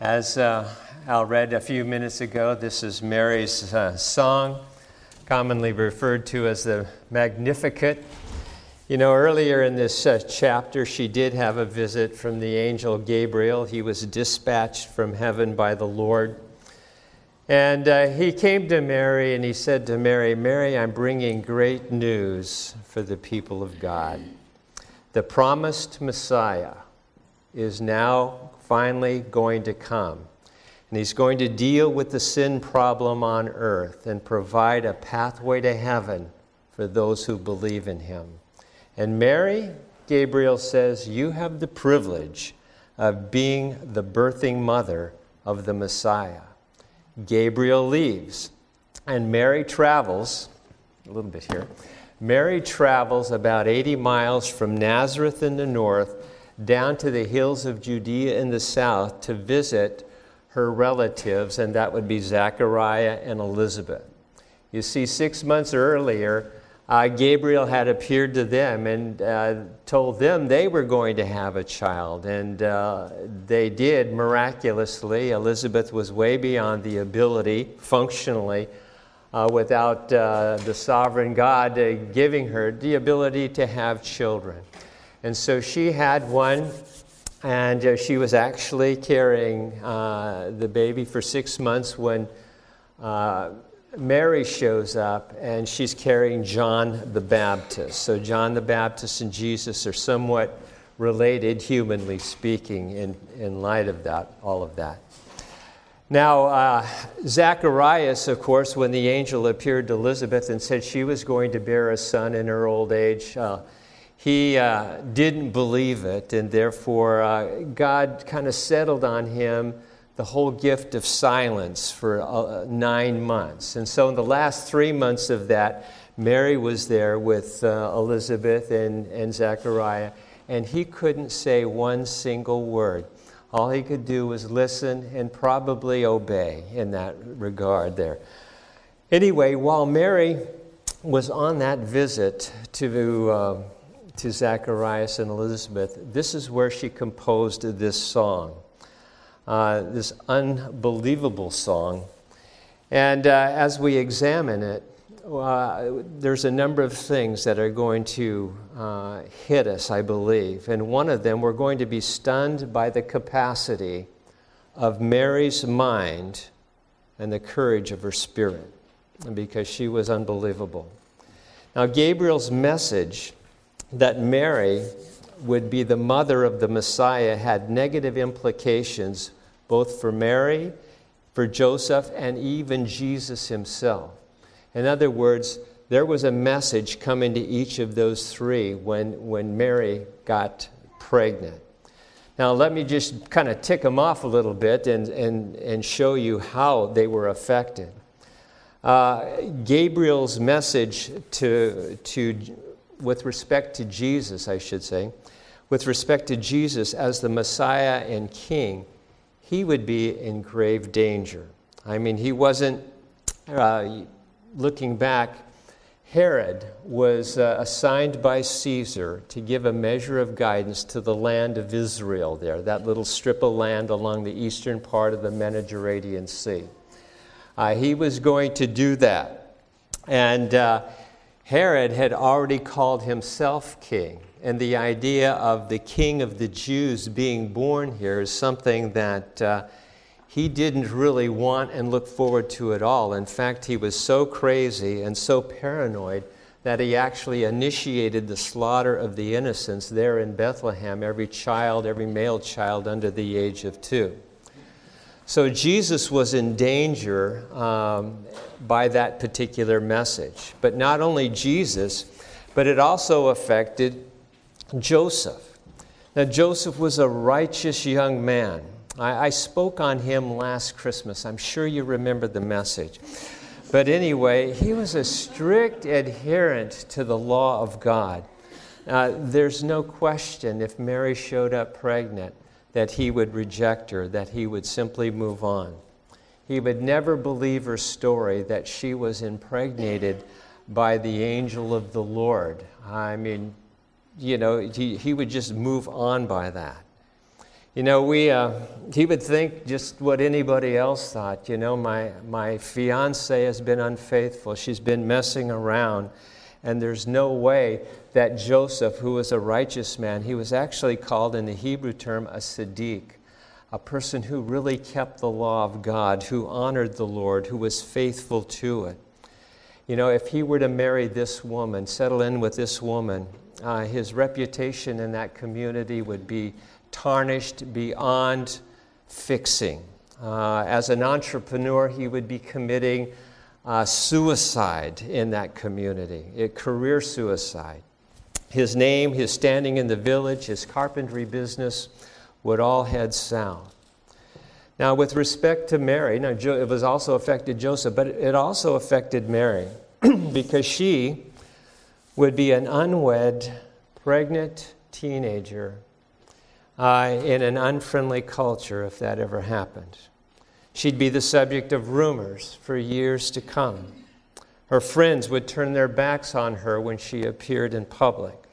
As uh, Al read a few minutes ago, this is Mary's uh, song, commonly referred to as the Magnificat. You know, earlier in this uh, chapter, she did have a visit from the angel Gabriel. He was dispatched from heaven by the Lord. And uh, he came to Mary and he said to Mary, Mary, I'm bringing great news for the people of God. The promised Messiah is now finally going to come. And he's going to deal with the sin problem on earth and provide a pathway to heaven for those who believe in him. And Mary, Gabriel says, You have the privilege of being the birthing mother of the Messiah. Gabriel leaves, and Mary travels, a little bit here. Mary travels about 80 miles from Nazareth in the north down to the hills of Judea in the south to visit her relatives, and that would be Zachariah and Elizabeth. You see, six months earlier, uh, Gabriel had appeared to them and uh, told them they were going to have a child, and uh, they did miraculously. Elizabeth was way beyond the ability, functionally, uh, without uh, the sovereign God uh, giving her the ability to have children. And so she had one, and uh, she was actually carrying uh, the baby for six months when uh, Mary shows up, and she's carrying John the Baptist. So, John the Baptist and Jesus are somewhat related, humanly speaking, in, in light of that, all of that. Now, uh, Zacharias, of course, when the angel appeared to Elizabeth and said she was going to bear a son in her old age, uh, he uh, didn't believe it, and therefore uh, God kind of settled on him the whole gift of silence for uh, nine months. And so, in the last three months of that, Mary was there with uh, Elizabeth and, and Zechariah, and he couldn't say one single word. All he could do was listen and probably obey in that regard there. Anyway, while Mary was on that visit to uh, to Zacharias and Elizabeth, this is where she composed this song, uh, this unbelievable song. And uh, as we examine it, uh, there's a number of things that are going to uh, hit us, I believe. And one of them, we're going to be stunned by the capacity of Mary's mind and the courage of her spirit, because she was unbelievable. Now, Gabriel's message that Mary would be the mother of the Messiah had negative implications both for Mary, for Joseph, and even Jesus himself. In other words, there was a message coming to each of those three when, when Mary got pregnant. Now, let me just kind of tick them off a little bit and, and, and show you how they were affected. Uh, Gabriel's message to, to with respect to Jesus, I should say, with respect to Jesus as the Messiah and King, he would be in grave danger. I mean, he wasn't, uh, looking back, Herod was uh, assigned by Caesar to give a measure of guidance to the land of Israel there, that little strip of land along the eastern part of the Mediterranean Sea. Uh, he was going to do that. And uh, Herod had already called himself king, and the idea of the king of the Jews being born here is something that uh, he didn't really want and look forward to at all. In fact, he was so crazy and so paranoid that he actually initiated the slaughter of the innocents there in Bethlehem, every child, every male child under the age of two. So Jesus was in danger um, by that particular message. But not only Jesus, but it also affected Joseph. Now, Joseph was a righteous young man. I, I spoke on him last Christmas. I'm sure you remember the message. But anyway, he was a strict adherent to the law of God. Uh, there's no question if Mary showed up pregnant that he would reject her, that he would simply move on. He would never believe her story that she was impregnated by the angel of the Lord. I mean, you know, he, he would just move on by that. You know, we, uh, he would think just what anybody else thought. You know, my, my fiance has been unfaithful. She's been messing around. And there's no way that Joseph, who was a righteous man, he was actually called in the Hebrew term a tzaddik, a person who really kept the law of God, who honored the Lord, who was faithful to it. You know, if he were to marry this woman, settle in with this woman, uh, his reputation in that community would be tarnished beyond fixing. Uh, as an entrepreneur, he would be committing uh, suicide in that community, a career suicide. His name, his standing in the village, his carpentry business would all head south. Now, with respect to Mary, now it was also affected Joseph, but it also affected Mary because she would be an unwed, pregnant teenager uh, in an unfriendly culture if that ever happened. She'd be the subject of rumors for years to come. Her friends would turn their backs on her when she appeared in public.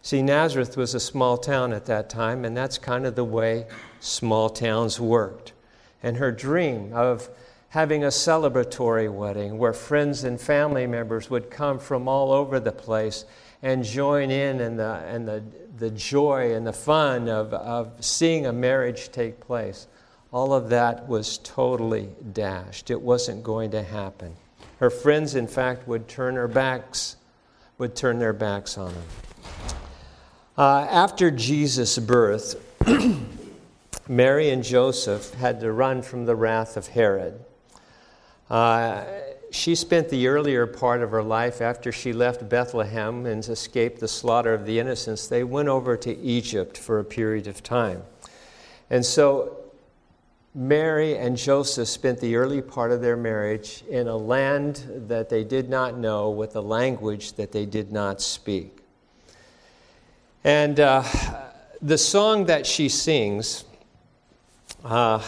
See, Nazareth was a small town at that time, and that's kind of the way small towns worked. And her dream of having a celebratory wedding where friends and family members would come from all over the place and join in in the, the, the joy and the fun of, of seeing a marriage take place. All of that was totally dashed. It wasn't going to happen. Her friends, in fact, would turn her backs, would turn their backs on her. Uh, after Jesus' birth, Mary and Joseph had to run from the wrath of Herod. Uh, she spent the earlier part of her life after she left Bethlehem and escaped the slaughter of the innocents. They went over to Egypt for a period of time. And so Mary and Joseph spent the early part of their marriage in a land that they did not know with a language that they did not speak. And uh, the song that she sings, uh,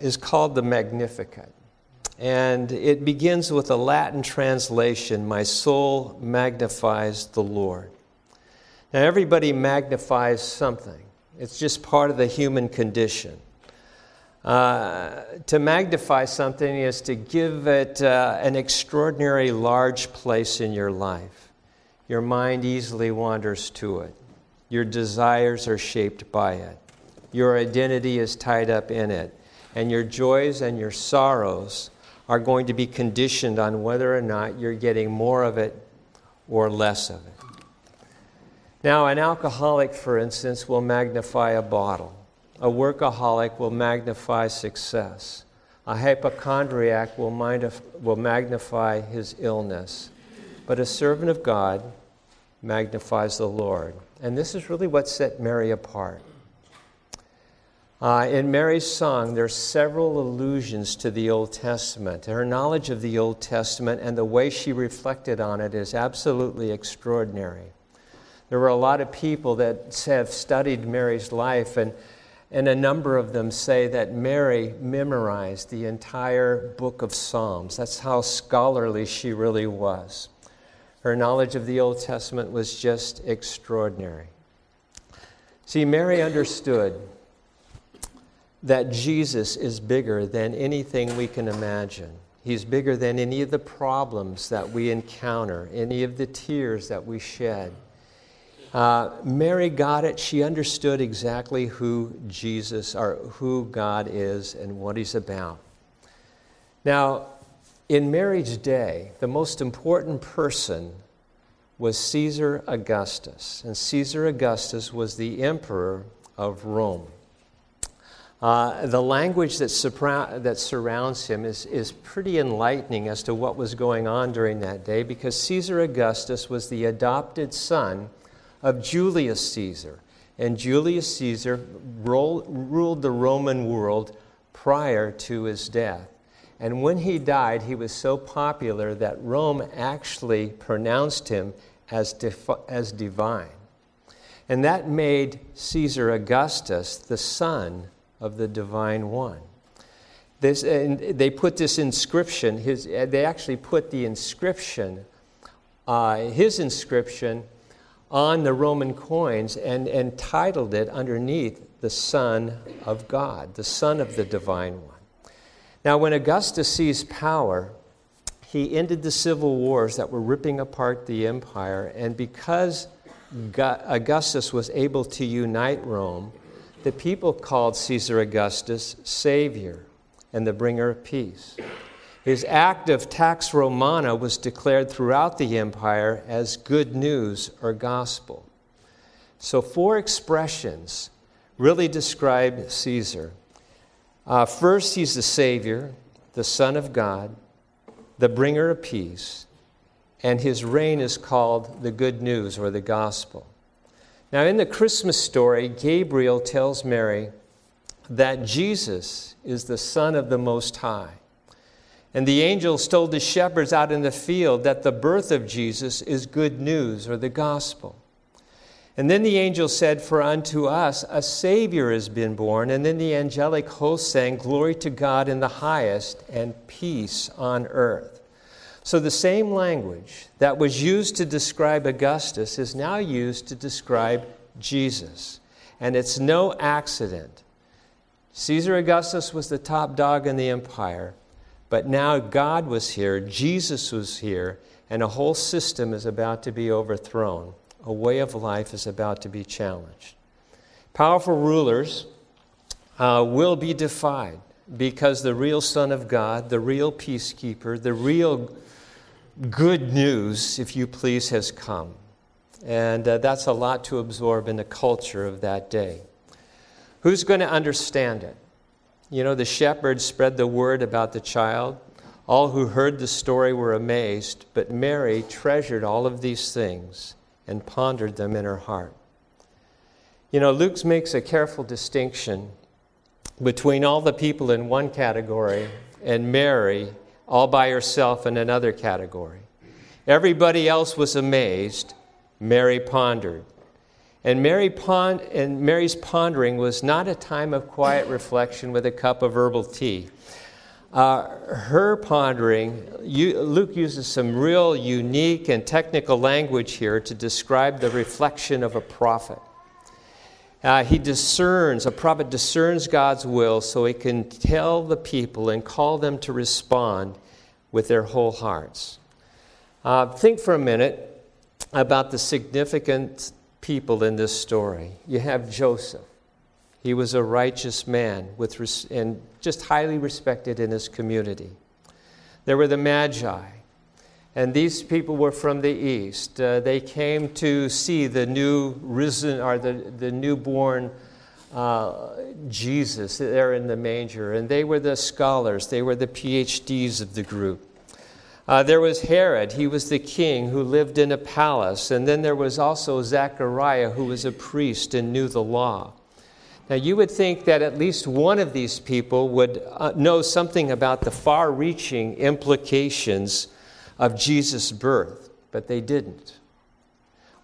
is called the Magnificat. And it begins with a Latin translation My soul magnifies the Lord. Now, everybody magnifies something, it's just part of the human condition. Uh, to magnify something is to give it uh, an extraordinary large place in your life. Your mind easily wanders to it. Your desires are shaped by it. Your identity is tied up in it and your joys and your sorrows are going to be conditioned on whether or not you're getting more of it or less of it. Now, an alcoholic, for instance, will magnify a bottle. A workaholic will magnify success. A hypochondriac will, will magnify his illness. But a servant of God magnifies the Lord. And this is really what set Mary apart. Uh, in Mary's song, there's several allusions to the Old Testament. Her knowledge of the Old Testament and the way she reflected on it is absolutely extraordinary. There were a lot of people that have studied Mary's life, and, and a number of them say that Mary memorized the entire book of Psalms. That's how scholarly she really was. Her knowledge of the Old Testament was just extraordinary. See, Mary understood that Jesus is bigger than anything we can imagine. He's bigger than any of the problems that we encounter, any of the tears that we shed. Uh, Mary got it. She understood exactly who Jesus or who God is and what He's about. Now, in Mary's day, the most important person was Caesar Augustus, and Caesar Augustus was the emperor of Rome. Uh, the language that, that surrounds him is, is pretty enlightening as to what was going on during that day because Caesar Augustus was the adopted son of Julius Caesar. And Julius Caesar ruled the Roman world prior to his death. And when he died, he was so popular that Rome actually pronounced him as, defi- as divine. And that made Caesar Augustus the son of the divine one. This, and they put this inscription, his, they actually put the inscription, uh, his inscription, on the Roman coins and, and titled it underneath the Son of God, the Son of the Divine One. Now, when Augustus seized power, he ended the civil wars that were ripping apart the empire, and because Augustus was able to unite Rome, the people called Caesar Augustus Savior and the bringer of peace. His act of Pax Romana was declared throughout the empire as good news or gospel. So, four expressions really describe Caesar. Uh, first, he's the Savior, the Son of God, the bringer of peace, and his reign is called the good news or the gospel. Now, in the Christmas story, Gabriel tells Mary that Jesus is the Son of the Most High. And the angels told the shepherds out in the field that the birth of Jesus is good news or the gospel. And then the angel said, For unto us a Savior has been born. And then the angelic host sang, Glory to God in the highest, and peace on earth. So the same language that was used to describe Augustus is now used to describe Jesus. And it's no accident. Caesar Augustus was the top dog in the empire. But now God was here, Jesus was here, and a whole system is about to be overthrown. A way of life is about to be challenged. Powerful rulers uh, will be defied because the real Son of God, the real peacekeeper, the real good news, if you please, has come. And uh, that's a lot to absorb in the culture of that day. Who's going to understand it? You know, the shepherds spread the word about the child. All who heard the story were amazed, but Mary treasured all of these things and pondered them in her heart. You know, Luke makes a careful distinction between all the people in one category and Mary all by herself in another category. Everybody else was amazed, Mary pondered. And, Mary and Mary's pondering was not a time of quiet reflection with a cup of herbal tea. Uh, her pondering, you, Luke uses some real unique and technical language here to describe the reflection of a prophet. Uh, he discerns, a prophet discerns God's will so he can tell the people and call them to respond with their whole hearts. Uh, think for a minute about the significance people in this story. You have Joseph. He was a righteous man with res- and just highly respected in his community. There were the Magi, and these people were from the east. Uh, they came to see the new risen or the, the newborn uh, Jesus there in the manger, and they were the scholars, they were the PhDs of the group. Uh, there was Herod, he was the king who lived in a palace. And then there was also Zechariah, who was a priest and knew the law. Now, you would think that at least one of these people would uh, know something about the far reaching implications of Jesus' birth, but they didn't.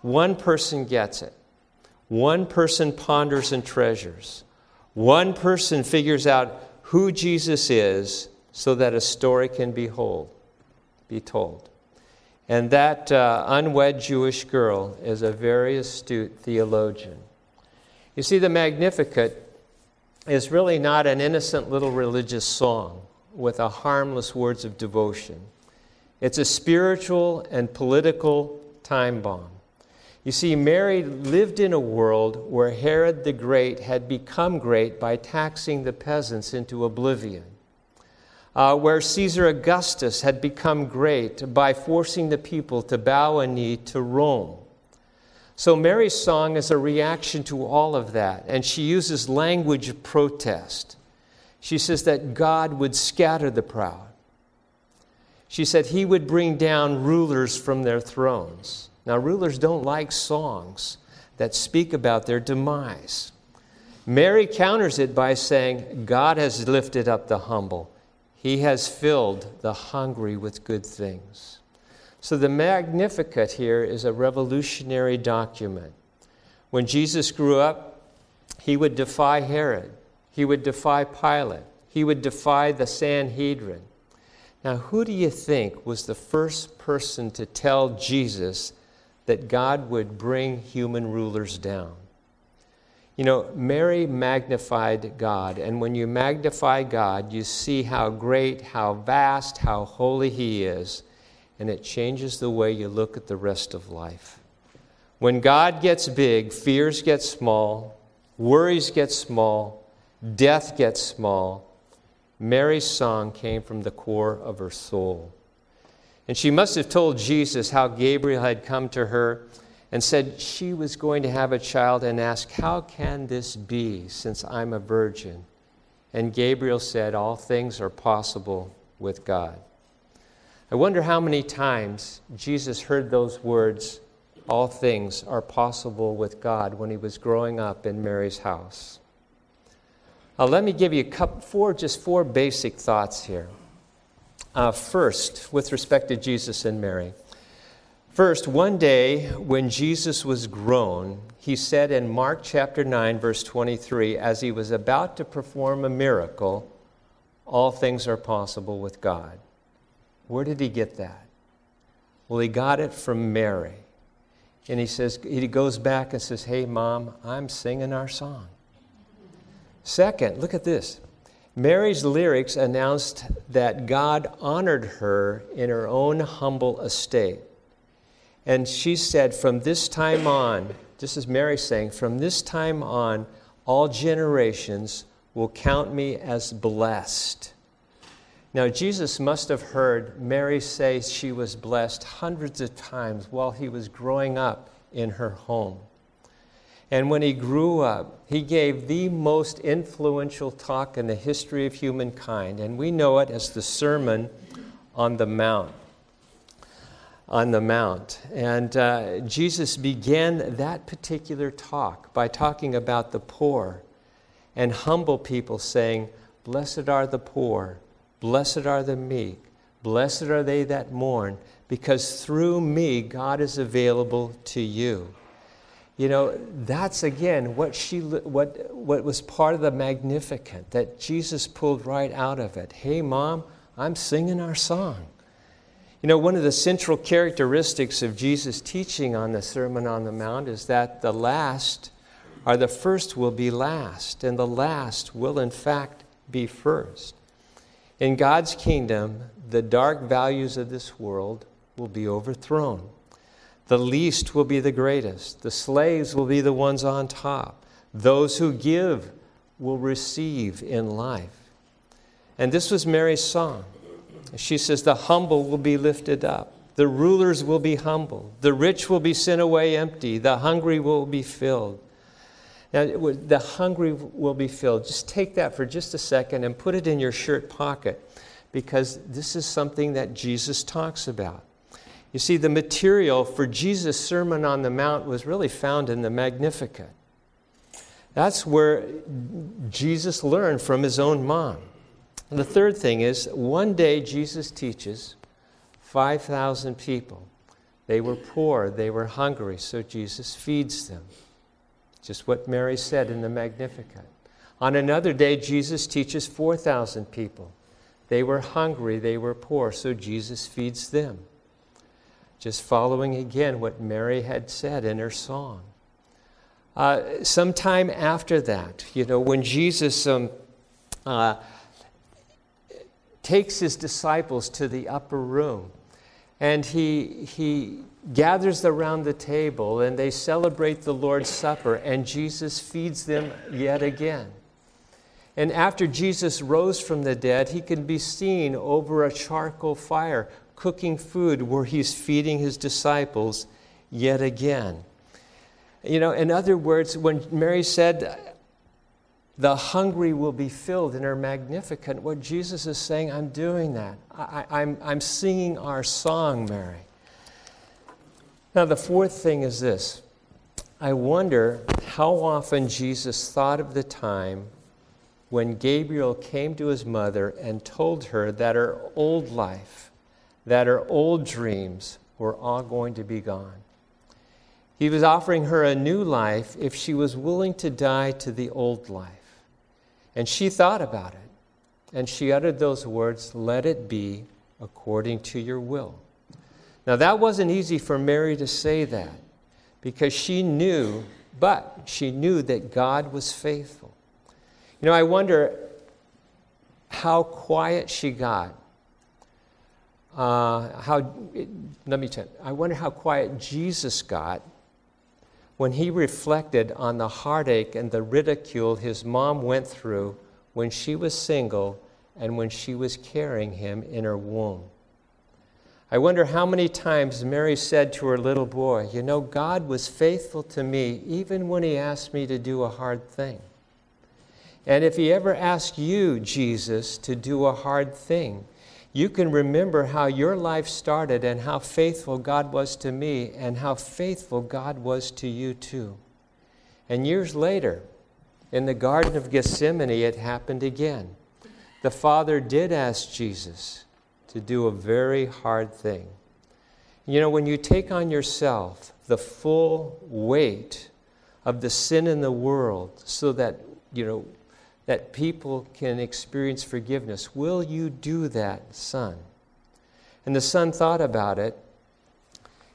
One person gets it, one person ponders and treasures, one person figures out who Jesus is so that a story can be told be told. And that uh, unwed Jewish girl is a very astute theologian. You see, the Magnificat is really not an innocent little religious song with a harmless words of devotion. It's a spiritual and political time bomb. You see, Mary lived in a world where Herod the Great had become great by taxing the peasants into oblivion uh, where Caesar Augustus had become great by forcing the people to bow a knee to Rome. So Mary's song is a reaction to all of that, and she uses language of protest. She says that God would scatter the proud. She said he would bring down rulers from their thrones. Now, rulers don't like songs that speak about their demise. Mary counters it by saying, God has lifted up the humble he has filled the hungry with good things. So the Magnificat here is a revolutionary document. When Jesus grew up, he would defy Herod, he would defy Pilate, he would defy the Sanhedrin. Now, who do you think was the first person to tell Jesus that God would bring human rulers down. You know, Mary magnified God, and when you magnify God, you see how great, how vast, how holy He is, and it changes the way you look at the rest of life. When God gets big, fears get small, worries get small, death gets small. Mary's song came from the core of her soul. And she must have told Jesus how Gabriel had come to her and said she was going to have a child and asked, How can this be since I'm a virgin? And Gabriel said, All things are possible with God. I wonder how many times Jesus heard those words, All things are possible with God, when he was growing up in Mary's house. Uh, let me give you couple, four, just four basic thoughts here. Uh, first, with respect to Jesus and Mary. First, one day when Jesus was grown, he said in Mark chapter 9, verse 23, as he was about to perform a miracle, all things are possible with God. Where did he get that? Well, he got it from Mary. And he says, he goes back and says, Hey, mom, I'm singing our song. Second, look at this. Mary's lyrics announced that God honored her in her own humble estate. And she said, From this time on, this is Mary saying, From this time on, all generations will count me as blessed. Now, Jesus must have heard Mary say she was blessed hundreds of times while he was growing up in her home. And when he grew up, he gave the most influential talk in the history of humankind, and we know it as the Sermon on the Mount on the Mount. And uh, Jesus began that particular talk by talking about the poor and humble people, saying, Blessed are the poor, blessed are the meek, blessed are they that mourn, because through me God is available to you. You know, that's again what, she, what, what was part of the Magnificat that Jesus pulled right out of it. Hey, mom, I'm singing our song. You know, one of the central characteristics of Jesus' teaching on the Sermon on the Mount is that the last or the first will be last, and the last will, in fact, be first. In God's kingdom, the dark values of this world will be overthrown. The least will be the greatest. The slaves will be the ones on top. Those who give will receive in life. And this was Mary's song. She says, The humble will be lifted up. The rulers will be humble. The rich will be sent away empty. The hungry will be filled. Now, the hungry will be filled. Just take that for just a second and put it in your shirt pocket because this is something that Jesus talks about. You see, the material for Jesus' Sermon on the Mount was really found in the Magnificat. That's where Jesus learned from his own mom. And the third thing is one day Jesus teaches 5,000 people. They were poor, they were hungry, so Jesus feeds them. Just what Mary said in the Magnificat. On another day, Jesus teaches 4,000 people. They were hungry, they were poor, so Jesus feeds them. Just following again what Mary had said in her song. Uh, sometime after that, you know, when Jesus um, uh, takes his disciples to the upper room and he, he gathers around the table and they celebrate the Lord's Supper, and Jesus feeds them yet again. And after Jesus rose from the dead, he can be seen over a charcoal fire cooking food where he's feeding his disciples yet again. You know, in other words, when Mary said, the hungry will be filled and her Magnificat. What Jesus is saying, I'm doing that. I, am I'm, I'm singing our song, Mary. Now, the fourth thing is this I wonder how often Jesus thought of the time when Gabriel came to his mother and told her that her old life, that her old dreams were all going to be gone. He was offering her a new life if she was willing to die to the old life. And she thought about it. And she uttered those words, Let it be according to your will. Now, that wasn't easy for Mary to say that because she knew, but she knew that God was faithful. You know, I wonder how quiet she got. Uh, how, let me tell you, I wonder how quiet Jesus got when he reflected on the heartache and the ridicule his mom went through when she was single and when she was carrying him in her womb. I wonder how many times Mary said to her little boy, You know, God was faithful to me even when he asked me to do a hard thing. And if he ever asked you, Jesus, to do a hard thing, you can remember how your life started and how faithful God was to me and how faithful God was to you too. And years later, in the Garden of Gethsemane, it happened again. The Father did ask Jesus to do a very hard thing. You know, when you take on yourself the full weight of the sin in the world so that, you know, that people can experience forgiveness, will you do that, son? And the son thought about it.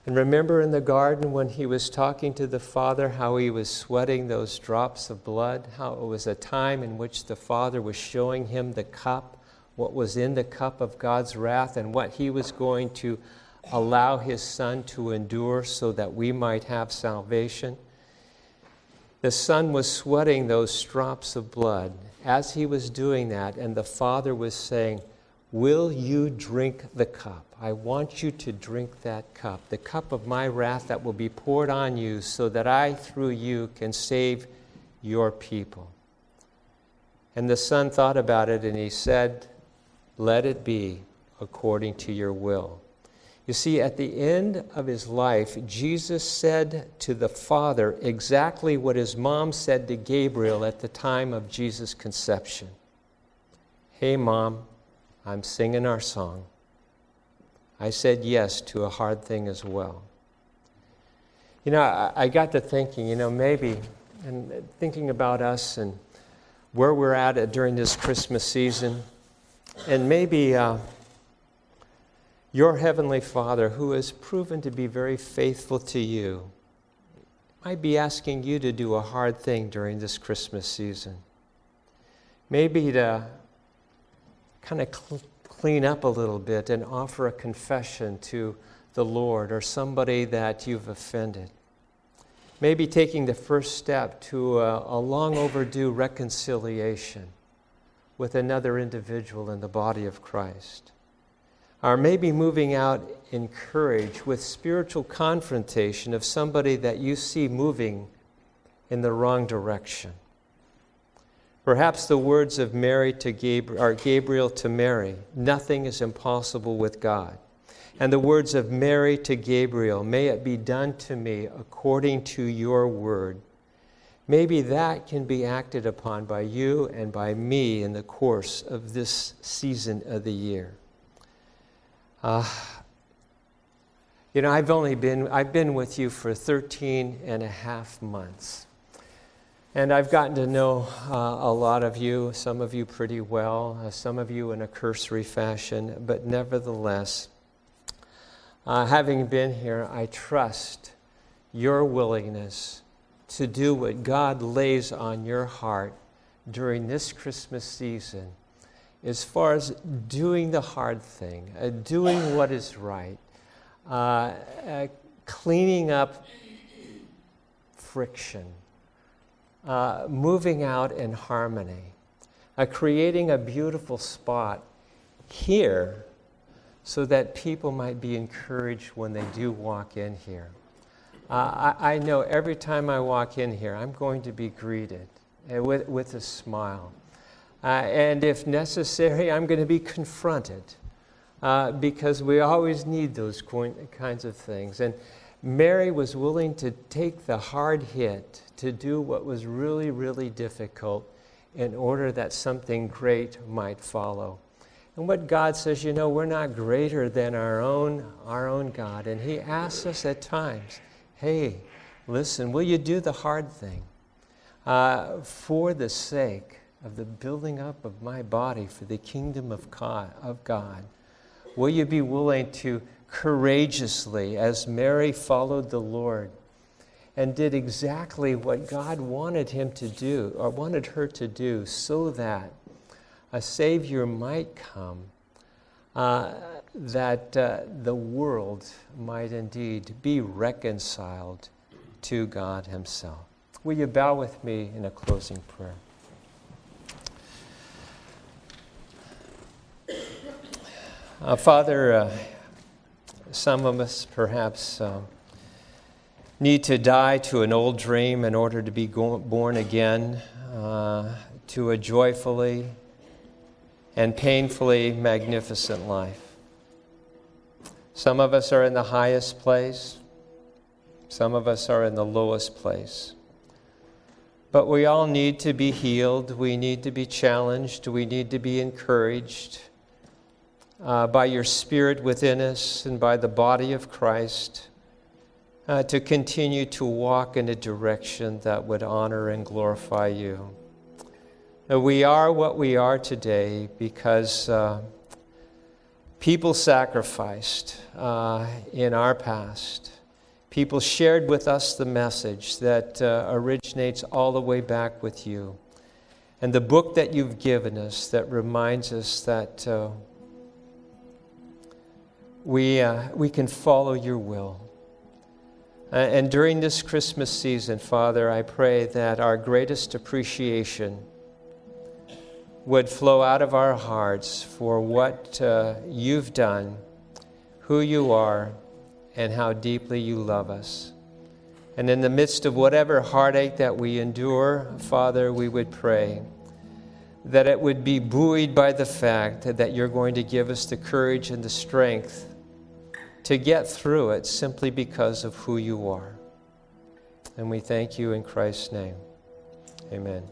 And remember in the garden when he was talking to the father, how he was sweating those drops of blood, how it was a time in which the father was showing him the cup what was in the cup of God's wrath and what he was going to allow his son to endure so that we might have salvation. The son was sweating those drops of blood as he was doing that, and the father was saying, Will you drink the cup? I want you to drink that cup, the cup of my wrath that will be poured on you, so that I, through you, can save your people. And the son thought about it and he said, let it be according to your will. You see, at the end of his life, Jesus said to the Father exactly what his mom said to Gabriel at the time of Jesus' conception Hey, Mom, I'm singing our song. I said yes to a hard thing as well. You know, I, got to thinking, you know, maybe, and thinking about us and where we're at during this Christmas season. And maybe uh, your Heavenly Father, who has proven to be very faithful to you, might be asking you to do a hard thing during this Christmas season. Maybe to kind of cl- clean up a little bit and offer a confession to the Lord or somebody that you've offended. Maybe taking the first step to a, a long overdue reconciliation with another individual in the body of Christ. Or maybe moving out in courage with spiritual confrontation of somebody that you see moving in the wrong direction. Perhaps the words of Mary to Gabriel, or Gabriel to Mary, nothing is impossible with God. And the words of Mary to Gabriel, may it be done to me according to your word. Maybe that can be acted upon by you and by me in the course of this season of the year. Uh, you know, I've only been, I've been with you for 13 and a half months. And I've gotten to know uh, a lot of you, some of you pretty well, uh, some of you in a cursory fashion, but nevertheless, uh, having been here, I trust your willingness to do what God lays on your heart during this Christmas season as far as doing the hard thing, uh, doing what is right, uh, uh, cleaning up friction, uh, moving out in harmony, uh, creating a beautiful spot here so that people might be encouraged when they do walk in here. Uh, I, I, know every time I walk in here, I'm going to be greeted with, with a smile. Uh, and if necessary, I'm going to be confronted uh, because we always need those kinds of things. And Mary was willing to take the hard hit to do what was really, really difficult in order that something great might follow. And what God says, you know, we're not greater than our own, our own God. And He asks us at times, hey, listen, will you do the hard thing uh, for the sake of the building up of my body for the kingdom of God, of God? Will you be willing to courageously, as Mary followed the Lord and did exactly what God wanted him to do, or wanted her to do, so that a Savior might come, uh, that uh, the world might indeed be reconciled to God Himself. Will you bow with me in a closing prayer? Uh, Father, uh, some of us perhaps uh, need to die to an old dream in order to be go- born again uh, to a joyfully and painfully magnificent life. Some of us are in the highest place, some of us are in the lowest place. But we all need to be healed, we need to be challenged, we need to be encouraged uh, by your Spirit within us and by the body of Christ uh, to continue to walk in a direction that would honor and glorify you. Uh, we are what we are today because uh, people sacrificed uh, in our past. People shared with us the message that uh, originates all the way back with you. And the book that you've given us that reminds us that we, uh, we can follow your will. Uh, and during this Christmas season, Father, I pray that our greatest appreciation would flow out of our hearts for what uh, you've done, who you are, and how deeply you love us. And in the midst of whatever heartache that we endure, Father, we would pray that it would be buoyed by the fact that you're going to give us the courage and the strength to get through it simply because of who you are. And we thank you in Christ's name. Amen.